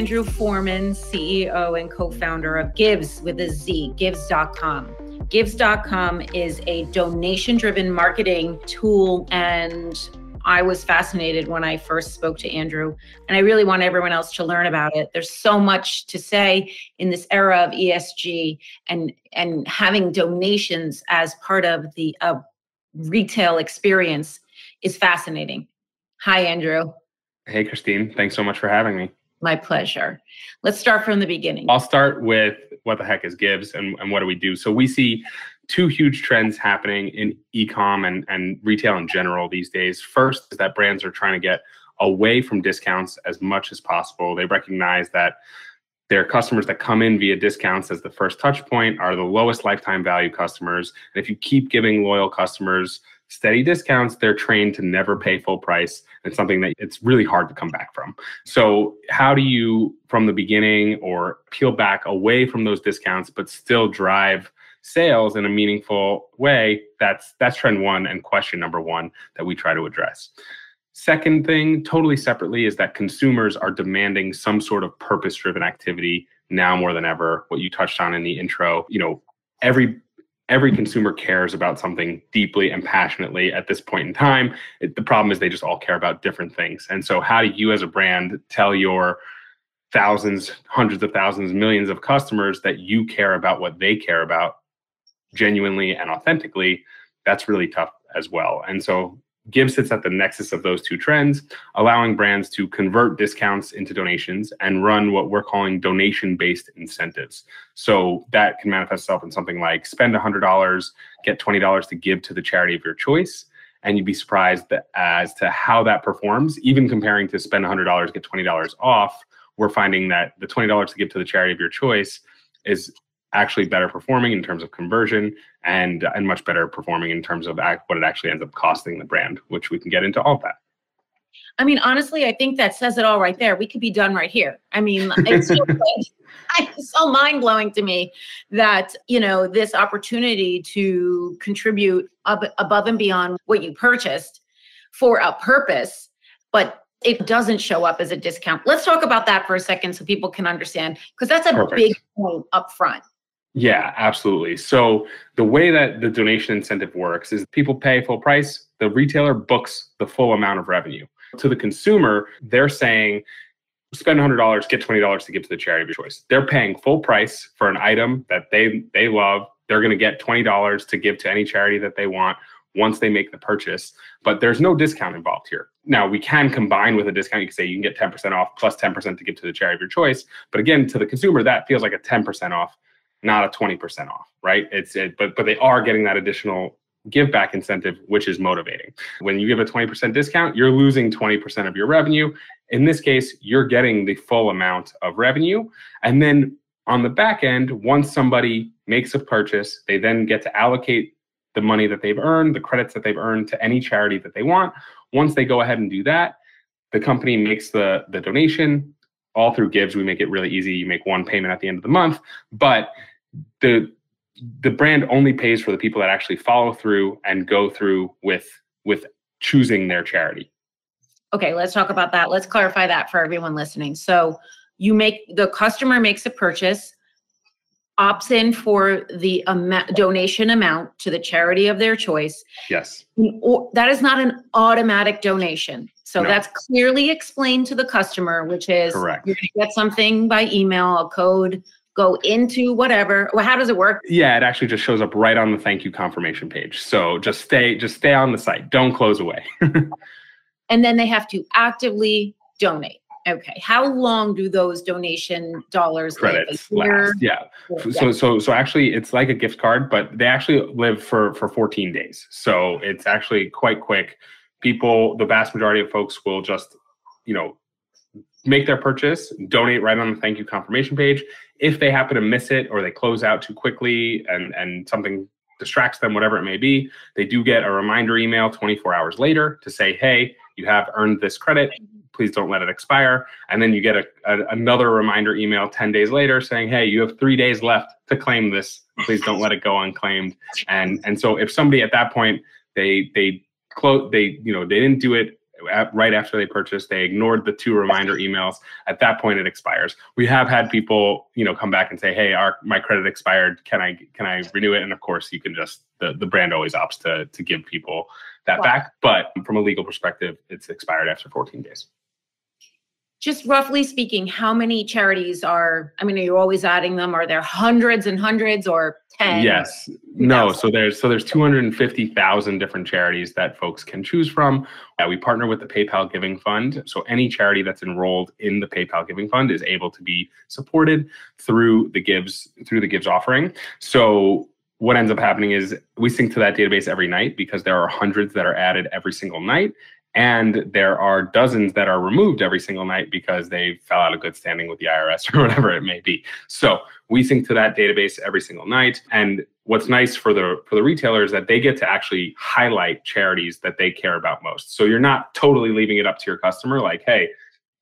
Andrew Forman, CEO and co founder of Gives with a Z, Givz.com. Givz.com is a donation driven marketing tool and I was fascinated when I first spoke to Andrew, and I really want everyone else to learn about it. There's so much to say in this era of ESG and and having donations as part of the uh, retail experience is fascinating. Hi, Andrew. Hey, Christine. Thanks so much for having me. My pleasure. Let's start from the beginning. I'll start with what the heck is Givz and, and what do we do? So we see two huge trends happening in ecom and, and retail in general these days. First is that brands are trying to get away from discounts as much as possible. They recognize that their customers that come in via discounts as the first touch point are the lowest lifetime value customers. And if you keep giving loyal customers steady discounts, they're trained to never pay full price. It's something that it's really hard to come back from. So, how do you, from the beginning, or peel back away from those discounts, but still drive sales in a meaningful way? That's that's trend one and question number one that we try to address. Second thing, totally separately, is that consumers are demanding some sort of purpose-driven activity now more than ever. What you touched on in the intro, you know, every every consumer cares about something deeply and passionately at this point in time. It, the problem is they just all care about different things. And so, how do you as a brand tell your thousands, hundreds of thousands, millions of customers that you care about what they care about genuinely and authentically? That's really tough as well. And so, Givz sits at the nexus of those two trends, allowing brands to convert discounts into donations and run what we're calling donation based incentives. So that can manifest itself in something like spend $100, get $20 to give to the charity of your choice. And you'd be surprised as to how that performs, even comparing to spend $100, get $20 off. We're finding that the $20 to give to the charity of your choice is actually better performing in terms of conversion and uh, and much better performing in terms of act, what it actually ends up costing the brand, which we can get into all that. I mean, honestly, I think that says it all right there. We could be done right here. I mean, it's so, it's so mind blowing to me that you know this opportunity to contribute ab- above and beyond what you purchased for a purpose, but it doesn't show up as a discount. Let's talk about that for a second so people can understand because that's a Perfect. big point up front. Yeah, absolutely. So the way that the donation incentive works is people pay full price, the retailer books the full amount of revenue. To the consumer, they're saying spend $100, get $20 to give to the charity of your choice. They're paying full price for an item that they they love. They're going to get $20 to give to any charity that they want once they make the purchase, but there's no discount involved here. Now, we can combine with a discount. You can say you can get 10% off plus 10% to give to the charity of your choice. But again, to the consumer, that feels like a 10% off not a 20% off, right? It's it, but but they are getting that additional give back incentive, which is motivating. When you give a 20% discount, you're losing 20% of your revenue. In this case, you're getting the full amount of revenue. And then on the back end, once somebody makes a purchase, they then get to allocate the money that they've earned, the credits that they've earned to any charity that they want. Once they go ahead and do that, the company makes the, the donation. All through Givz. we make it really easy. You make one payment at the end of the month, but the the brand only pays for the people that actually follow through and go through with with choosing their charity. Okay, let's talk about that. Let's clarify that for everyone listening. So you make the customer makes a purchase, opts in for the amount, donation amount to the charity of their choice. Yes. That is not an automatic donation. So no. that's clearly explained to the customer, which is Correct. to get something by email, a code, go into whatever. Well how does it work? Yeah it actually just shows up right on the thank you confirmation page. So just stay just stay on the site. Don't close away. And then they have to actively donate. Okay how long do those donation dollars credits last yeah. yeah. so so so actually it's like a gift card but they actually live for for 14 days. So it's actually quite quick. People the vast majority of folks will just you know make their purchase, donate right on the thank you confirmation page. If they happen to miss it or they close out too quickly and, and something distracts them, whatever it may be, they do get a reminder email 24 hours later to say, hey, you have earned this credit. Please don't let it expire. And then you get a, a, another reminder email 10 days later saying, hey, you have three days left to claim this. Please don't let it go unclaimed. And, and so if somebody at that point, they, they close, they, you know, they didn't do it right after they purchase. They ignored the two reminder emails. At that point, it expires. We have had people, you know, come back and say, "Hey, our my credit expired. Can I can I renew it?" And of course, you can just the the brand always opts to to give people that wow. back. But from a legal perspective, it's expired after 14 days just roughly speaking, how many charities are, I mean, are you always adding them? Are there hundreds and hundreds or 10? Yes. No. So there's, so there's 250,000 different charities that folks can choose from. Uh, we partner with the PayPal Giving Fund. So any charity that's enrolled in the PayPal Giving Fund is able to be supported through the Givz, through the Givz offering. So what ends up happening is we sync to that database every night because there are hundreds that are added every single night and there are dozens that are removed every single night because they fell out of good standing with the IRS or whatever it may be. So we sync to that database every single night. And what's nice for the for the retailers is that they get to actually highlight charities that they care about most. So you're not totally leaving it up to your customer, like, hey,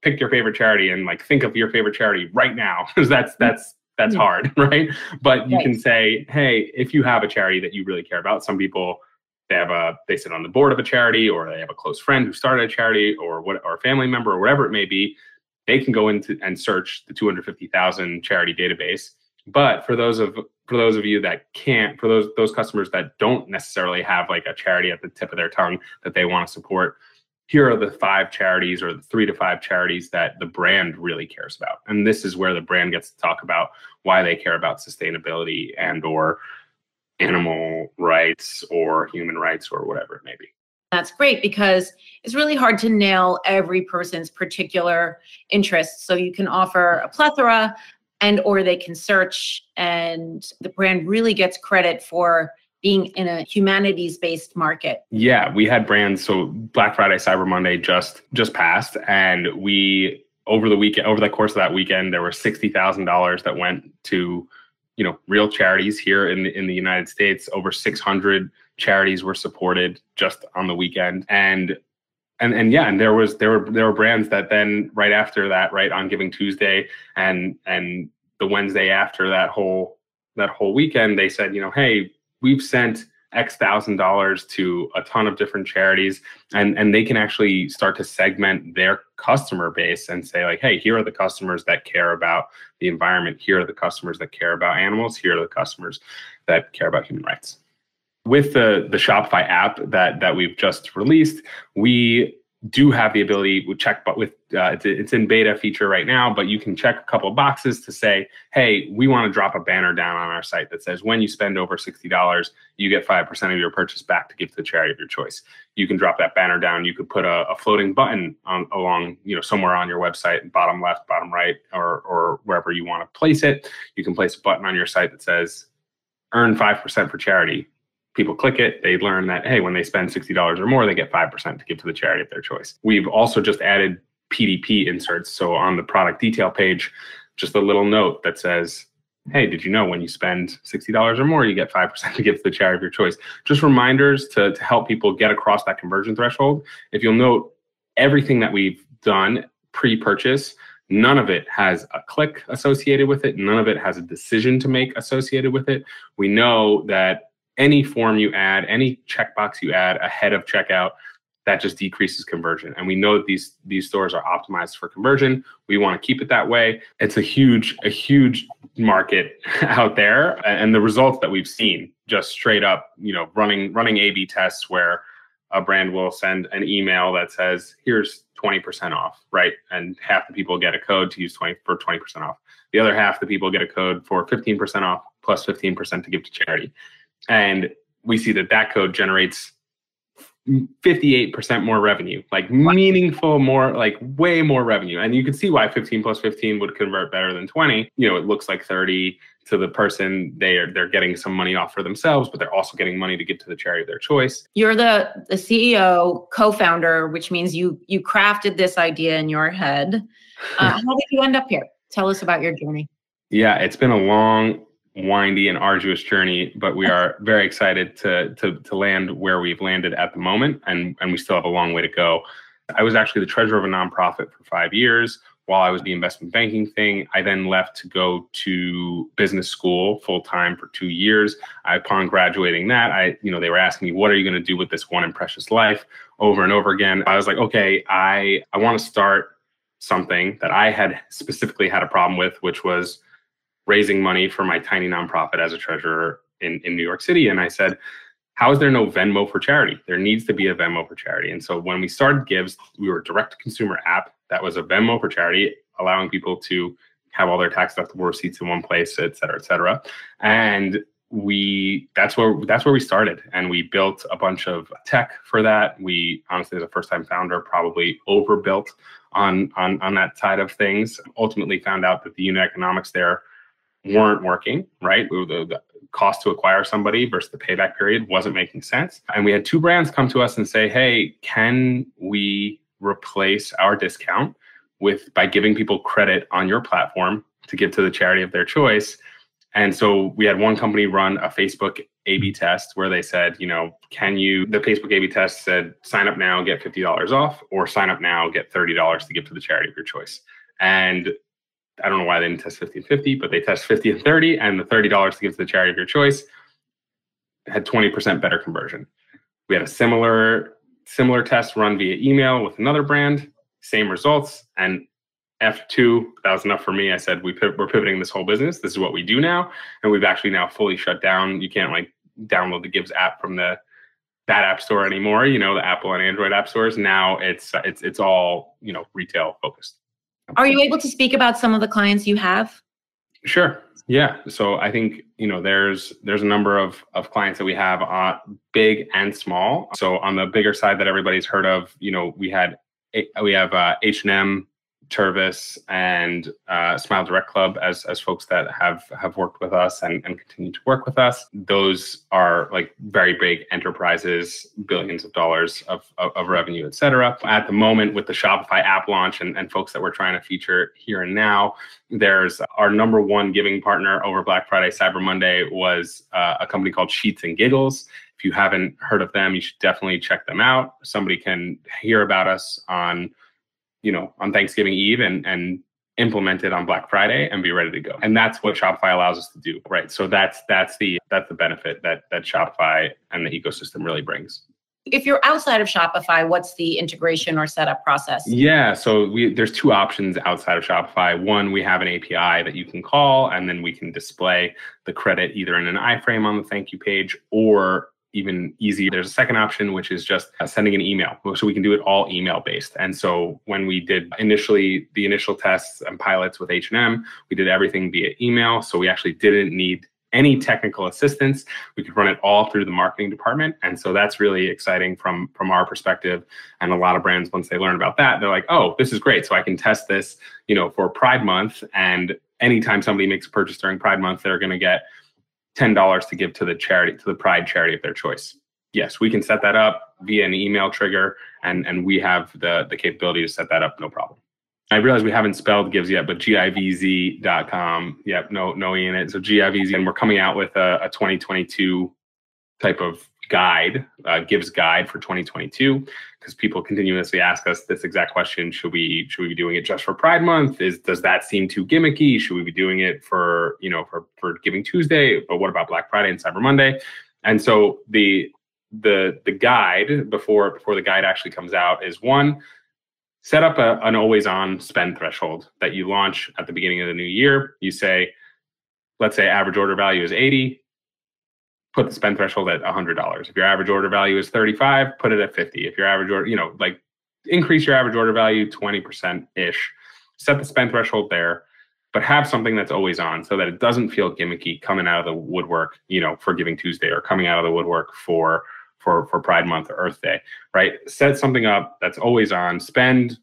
pick your favorite charity and like think of your favorite charity right now. Because that's that's that's mm-hmm. hard, right? But you right. can say, hey, if you have a charity that you really care about, some people they have a they sit on the board of a charity or they have a close friend who started a charity or what or a family member or whatever it may be they can go into and search the 250,000 charity database. But for those of for those of you that can't for those those customers that don't necessarily have like a charity at the tip of their tongue that they want to support here are the five charities or the three to five charities that the brand really cares about. And this is where the brand gets to talk about why they care about sustainability and or animal rights or human rights or whatever it may be. That's great because it's really hard to nail every person's particular interests. So you can offer a plethora and or they can search and the brand really gets credit for being in a humanities based market. Yeah, we had brands so Black Friday Cyber Monday just just passed and we over the weekend over the course of that weekend there were $60,000 that went to you know real charities here in the, in the United States. Over 600 charities were supported just on the weekend, and and and yeah, and there was there were there were brands that then right after that, right on Giving Tuesday, and and the Wednesday after that whole that whole weekend, they said, you know, hey, we've sent X thousand dollars to a ton of different charities, and and they can actually start to segment their customer base and say like, hey, here are the customers that care about the environment. Here are the customers that care about animals. Here are the customers that care about human rights. With the the Shopify app that that we've just released, we do have the ability with check but with uh, it's, it's in beta feature right now but you can check a couple of boxes to say hey we want to drop a banner down on our site that says when you spend over $60 you get 5% of your purchase back to give to the charity of your choice. You can drop that banner down. You could put a, a floating button on along you know somewhere on your website bottom left bottom right or or wherever you want to place it. You can place a button on your site that says earn 5% for charity people click it, they learn that, hey, when they spend $60 or more, they get 5% to give to the charity of their choice. We've also just added PDP inserts. So on the product detail page, just a little note that says, hey, did you know when you spend $60 or more, you get 5% to give to the charity of your choice? Just reminders to, to help people get across that conversion threshold. If you'll note, everything that we've done pre purchase, none of it has a click associated with it, none of it has a decision to make associated with it. We know that any form you add, any checkbox you add ahead of checkout, that just decreases conversion. And we know that these these stores are optimized for conversion. We want to keep it that way. It's a huge a huge market out there, and the results that we've seen just straight up, you know, running running A/B tests where a brand will send an email that says, "Here's 20% off," right? And half the people get a code to use 20 for 20% off. The other half the people get a code for 15% off plus 15% to give to charity and we see that that code generates 58% more revenue like meaningful more like way more revenue. And you can see why 15 plus 15 would convert better than 20 you know it looks like 30 to the person they are they're getting some money off for themselves but they're also getting money to get to the charity of their choice. You're the the ceo co-founder which means you you crafted this idea in your head. Uh, how did you end up here? Tell us about your journey. Yeah it's been a long windy and arduous journey, but we are very excited to, to, to land where we've landed at the moment, and, and we still have a long way to go. I was actually the treasurer of a nonprofit for five years, while I was the investment banking thing. I then left to go to business school full time for two years. Upon graduating that, I, you know, they were asking me, what are you going to do with this one and precious life over and over again? I was like, okay, I, I want to start something that I had specifically had a problem with, which was raising money for my tiny nonprofit as a treasurer in, in New York City. And I said, how is there no Venmo for charity? There needs to be a Venmo for charity. And so when we started Givz, we were a direct consumer app that was a Venmo for charity, allowing people to have all their tax deductible receipts in one place, et cetera, et cetera. And we that's where that's where we started and we built a bunch of tech for that we honestly as a first time founder probably overbuilt on on on that side of things ultimately found out that the unit economics there weren't working right the, the, cost to acquire somebody versus the payback period wasn't making sense. And we had two brands come to us and say, hey, can we replace our discount with by giving people credit on your platform to give to the charity of their choice? And so we had one company run a Facebook A B test where they said, you know, can you, the Facebook A B test said, sign up now, get $50 off, or sign up now, get $30 to give to the charity of your choice. And I don't know why they didn't test 50 and 50, but they test 50 and 30, and the $30 to give to the charity of your choice had 20% better conversion. We had a similar similar test run via email with another brand, same results, and F2, that was enough for me. I said, we we're pivoting this whole business. This is what we do now. And we've actually now fully shut down. You can't like download the Givz app from the that app store anymore, you know, the Apple and Android app stores. Now it's it's it's all, you know, retail focused. Are you able to speak about some of the clients you have? Sure. Yeah. So I think you know there's there's a number of of clients that we have, uh, big and small. So on the bigger side that everybody's heard of, you know, we had we have uh, H and M Tervis and uh, Smile Direct Club as as folks that have have worked with us and, and continue to work with us. Those are like very big enterprises, billions of dollars of, of, of revenue, et cetera. At the moment, with the Shopify app launch and, and folks that we're trying to feature here and now, there's our number one giving partner over Black Friday, Cyber Monday was uh, a company called Sheets and Giggles. If you haven't heard of them, you should definitely check them out. Somebody can hear about us on you know, on Thanksgiving Eve and and implement it on Black Friday and be ready to go. And that's what Shopify allows us to do, right? So that's that's the that's the benefit that that Shopify and the ecosystem really brings. If you're outside of Shopify, what's the integration or setup process? Yeah, so we, there's two options outside of Shopify. One, we have an API that you can call, and then we can display the credit either in an iframe on the thank you page or even easy. There's a second option, which is just uh, sending an email. So we can do it all email based. And so when we did initially the initial tests and pilots with H&M, we did everything via email. So we actually didn't need any technical assistance. We could run it all through the marketing department. And so that's really exciting from, from our perspective. And a lot of brands, once they learn about that, they're like, oh, this is great. So I can test this, you know, for Pride Month. And anytime somebody makes a purchase during Pride Month, they're going to get $10 to give to the charity, to the pride charity of their choice. Yes, we can set that up via an email trigger and, and we have the, the capability to set that up, no problem. I realize we haven't spelled gives yet, but givz.com. Yep, no, no E in it. So givz, and we're coming out with a, a 2022 type of guide, uh, Givz guide for 2022, because people continuously ask us this exact question: Should we should we be doing it just for Pride Month? Is does that seem too gimmicky? Should we be doing it for you know for for Giving Tuesday? But what about Black Friday and Cyber Monday? And so the the the guide before before the guide actually comes out is one set up a, an always on spend threshold that you launch at the beginning of the new year you say let's say average order value is 80 put the spend threshold at $100. If your average order value is 35, put it at 50. If your average order, you know, like increase your average order value 20% ish. Set the spend threshold there, but have something that's always on so that it doesn't feel gimmicky coming out of the woodwork, you know, for Giving Tuesday or coming out of the woodwork for for for Pride Month or Earth Day, right? Set something up that's always on. Spend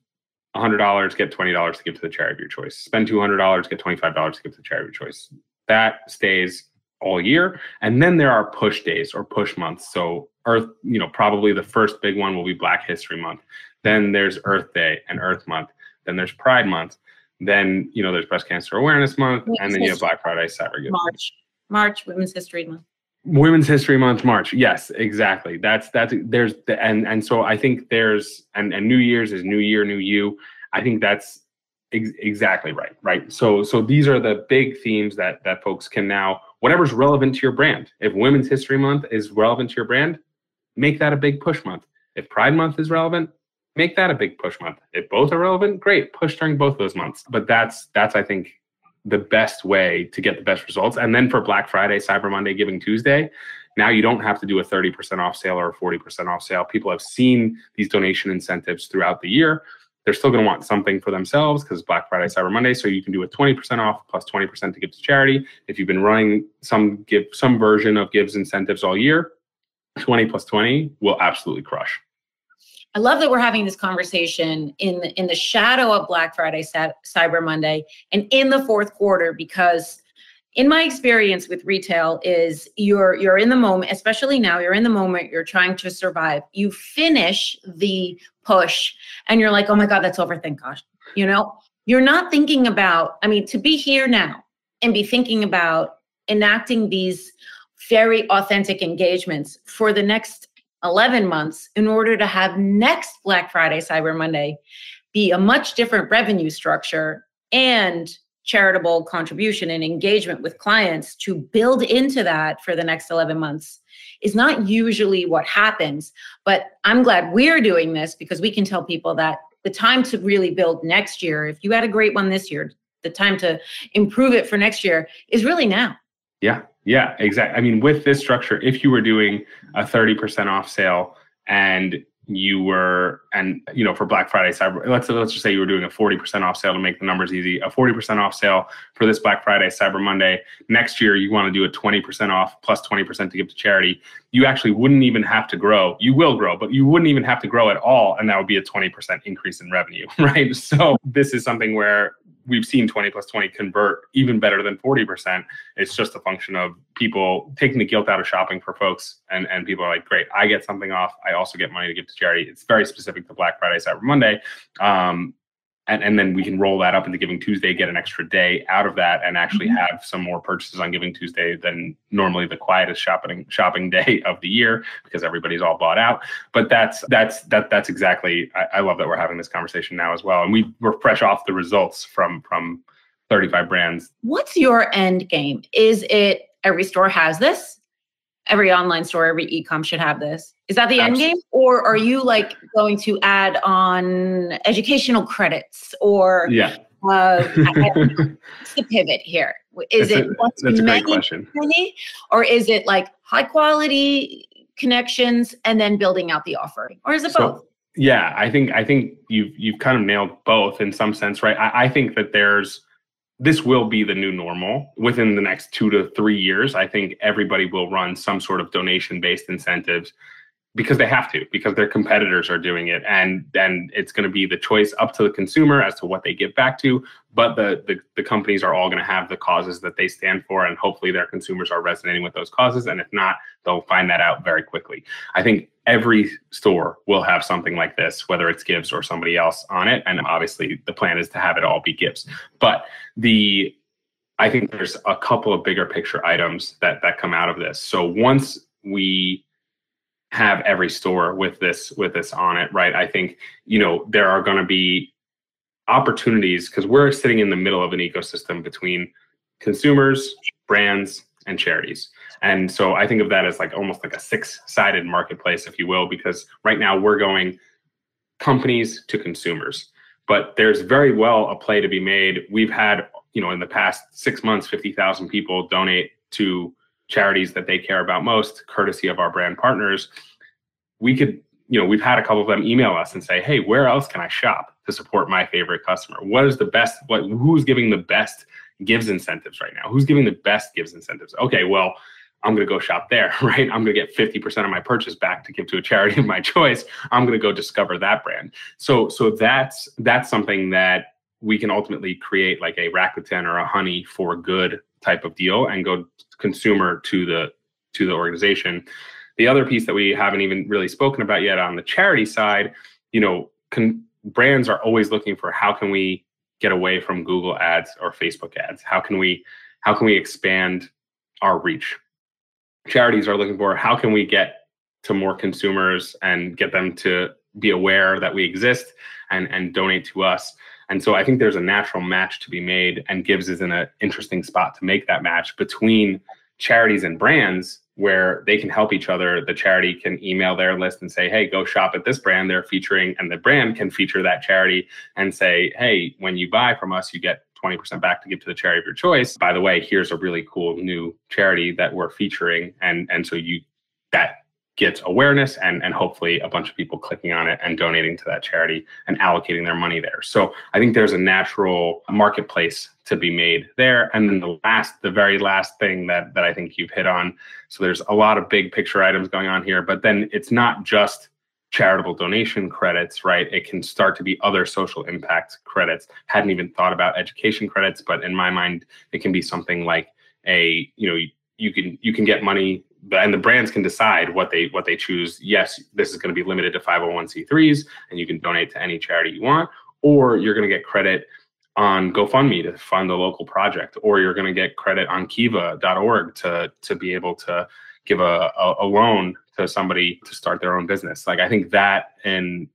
$100, get $20 to give to the charity of your choice. Spend $200, get $25 to give to the charity of your choice. That stays all year. And then there are push days or push months. So Earth, you know, probably the first big one will be Black History Month. Then there's Earth Day and Earth Month. Then there's Pride Month. Then, you know, there's Breast Cancer Awareness Month. Women's and then you have Black Friday, Cyber Gift. March. March, Women's History Month. Women's History Month, March. Yes, exactly. That's that's there's the, and and so I think there's and and New Year's is New Year, New You. I think that's Ex- exactly right. Right. So so these are the big themes that that folks can now whatever's relevant to your brand. If Women's History Month is relevant to your brand, make that a big push month. If Pride Month is relevant, make that a big push month. If both are relevant, great, push during both those months. But that's that's I think the best way to get the best results. And then for Black Friday, Cyber Monday, Giving Tuesday, now you don't have to do a 30% off sale or a 40% off sale. People have seen these donation incentives throughout the year. They're still going to want something for themselves because Black Friday, Cyber Monday. So you can do a 20% off plus 20% to give to charity. If you've been running some give some version of Givz incentives all year, 20 plus 20 will absolutely crush. I love that we're having this conversation in the, in the shadow of Black Friday, Cyber Monday, and in the fourth quarter because in my experience with retail is you're you're in the moment especially now you're in the moment you're trying to survive. You finish the push and you're like oh my god that's over thank gosh you know? You're not thinking about i mean to be here now and be thinking about enacting these very authentic engagements for the next 11 months in order to have next black friday cyber monday be a much different revenue structure and charitable contribution and engagement with clients to build into that for the next 11 months is not usually what happens. But I'm glad we're doing this because we can tell people that the time to really build next year, if you had a great one this year, the time to improve it for next year is really now. Yeah, yeah, exactly. I mean, with this structure, if you were doing a 30% off sale and you were and you know for black friday cyber let's let's just say you were doing a 40% off sale to make the numbers easy a 40% off sale for this black friday cyber monday. Next year you want to do a 20% off plus 20% to give to charity. You actually wouldn't even have to grow. You will grow but you wouldn't even have to grow at all and that would be a 20% increase in revenue right? So this is something where we've seen 20 plus 20 convert even better than 40%. It's just a function of people taking the guilt out of shopping for folks. And, and people are like, great, I get something off. I also get money to give to charity. It's very specific to Black Friday, Cyber Monday. Um, and, and then we can roll that up into Giving Tuesday, get an extra day out of that, and actually mm-hmm. have some more purchases on Giving Tuesday than normally the quietest shopping shopping day of the year because everybody's all bought out. But that's that's that that's exactly. I, I love that we're having this conversation now as well, and we we're fresh off the results from from 35 brands. What's your end game? Is it every store has this? Every online store, every ecom should have this. Is that the end game? Or are you like going to add on educational credits or yeah. Uh, the pivot here? Is that's it a, that's a great question. Money, or is it like high quality connections and then building out the offer? Or is it so, both? Yeah, I think I think you've you've kind of nailed both in some sense, right? I, I think that there's this will be the new normal within the next two to three years. I think everybody will run some sort of donation based incentives because they have to because their competitors are doing it. And then it's going to be the choice up to the consumer as to what they give back to but the the, the companies are all going to have the causes that they stand for and hopefully their consumers are resonating with those causes. And if not they'll find that out very quickly. I think every store will have something like this whether it's Givz or somebody else on it. And obviously the plan is to have it all be Givz but the i think there's a couple of bigger picture items that that come out of this. So once we have every store with this with this on it right i think you know there are going to be opportunities because we're sitting in the middle of an ecosystem between consumers brands and charities and so i think of that as like almost like a six sided marketplace if you will because right now we're going companies to consumers but there's very well a play to be made we've had you know in the past six months 50000 people donate to charities that they care about most, courtesy of our brand partners, we could, you know, we've had a couple of them email us and say, hey, where else can I shop to support my favorite customer? What is the best, what who's giving the best Givz incentives right now? Who's giving the best Givz incentives? Okay, well, I'm going to go shop there, right? I'm going to get 50% of my purchase back to give to a charity of my choice. I'm going to go discover that brand. So so that's that's something that we can ultimately create like a Rakuten or a Honey for good type of deal and go consumer to the to the organization. The other piece that we haven't even really spoken about yet on the charity side, you know, con- brands are always looking for how can we get away from Google ads or Facebook ads? How can we how can we expand our reach? Charities are looking for how can we get to more consumers and get them to be aware that we exist and and donate to us. And so I think there's a natural match to be made, and Givz is in an interesting spot to make that match between charities and brands where they can help each other. The charity can email their list and say, hey, go shop at this brand they're featuring. And the brand can feature that charity and say, hey, when you buy from us, you get 20% back to give to the charity of your choice. By the way, here's a really cool new charity that we're featuring. And, and so you that gets awareness and, and hopefully a bunch of people clicking on it and donating to that charity and allocating their money there. So I think there's a natural marketplace to be made there. And then the last, the very last thing that that I think you've hit on. So there's a lot of big picture items going on here, but then it's not just charitable donation credits, right? It can start to be other social impact credits. Hadn't even thought about education credits, but in my mind, it can be something like a, you know, you can you can get money and the brands can decide what they what they choose. Yes, this is going to be limited to 501c3s, and you can donate to any charity you want, or you're going to get credit on GoFundMe to fund a local project, or you're going to get credit on Kiva.org to to be able to give a, a, a loan to somebody to start their own business. Like I think that in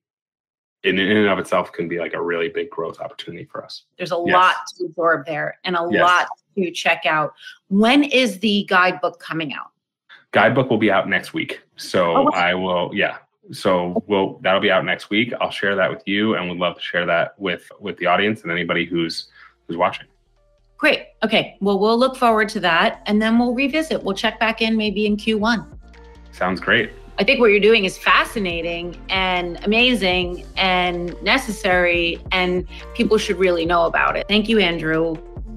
in, in and of itself can be like a really big growth opportunity for us. There's a yes. lot to absorb there and a yes. lot to check out. When is the guidebook coming out? Guidebook will be out next week. So oh, I will, yeah. So we'll that'll be out next week. I'll share that with you, and would love to share that with with the audience and anybody who's who's watching. Great. Okay. Well, we'll look forward to that, and then we'll revisit. We'll check back in maybe in Q1. Sounds great. I think what you're doing is fascinating and amazing and necessary, and people should really know about it. Thank you, Andrew.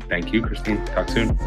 Thank you, Christine. Talk soon.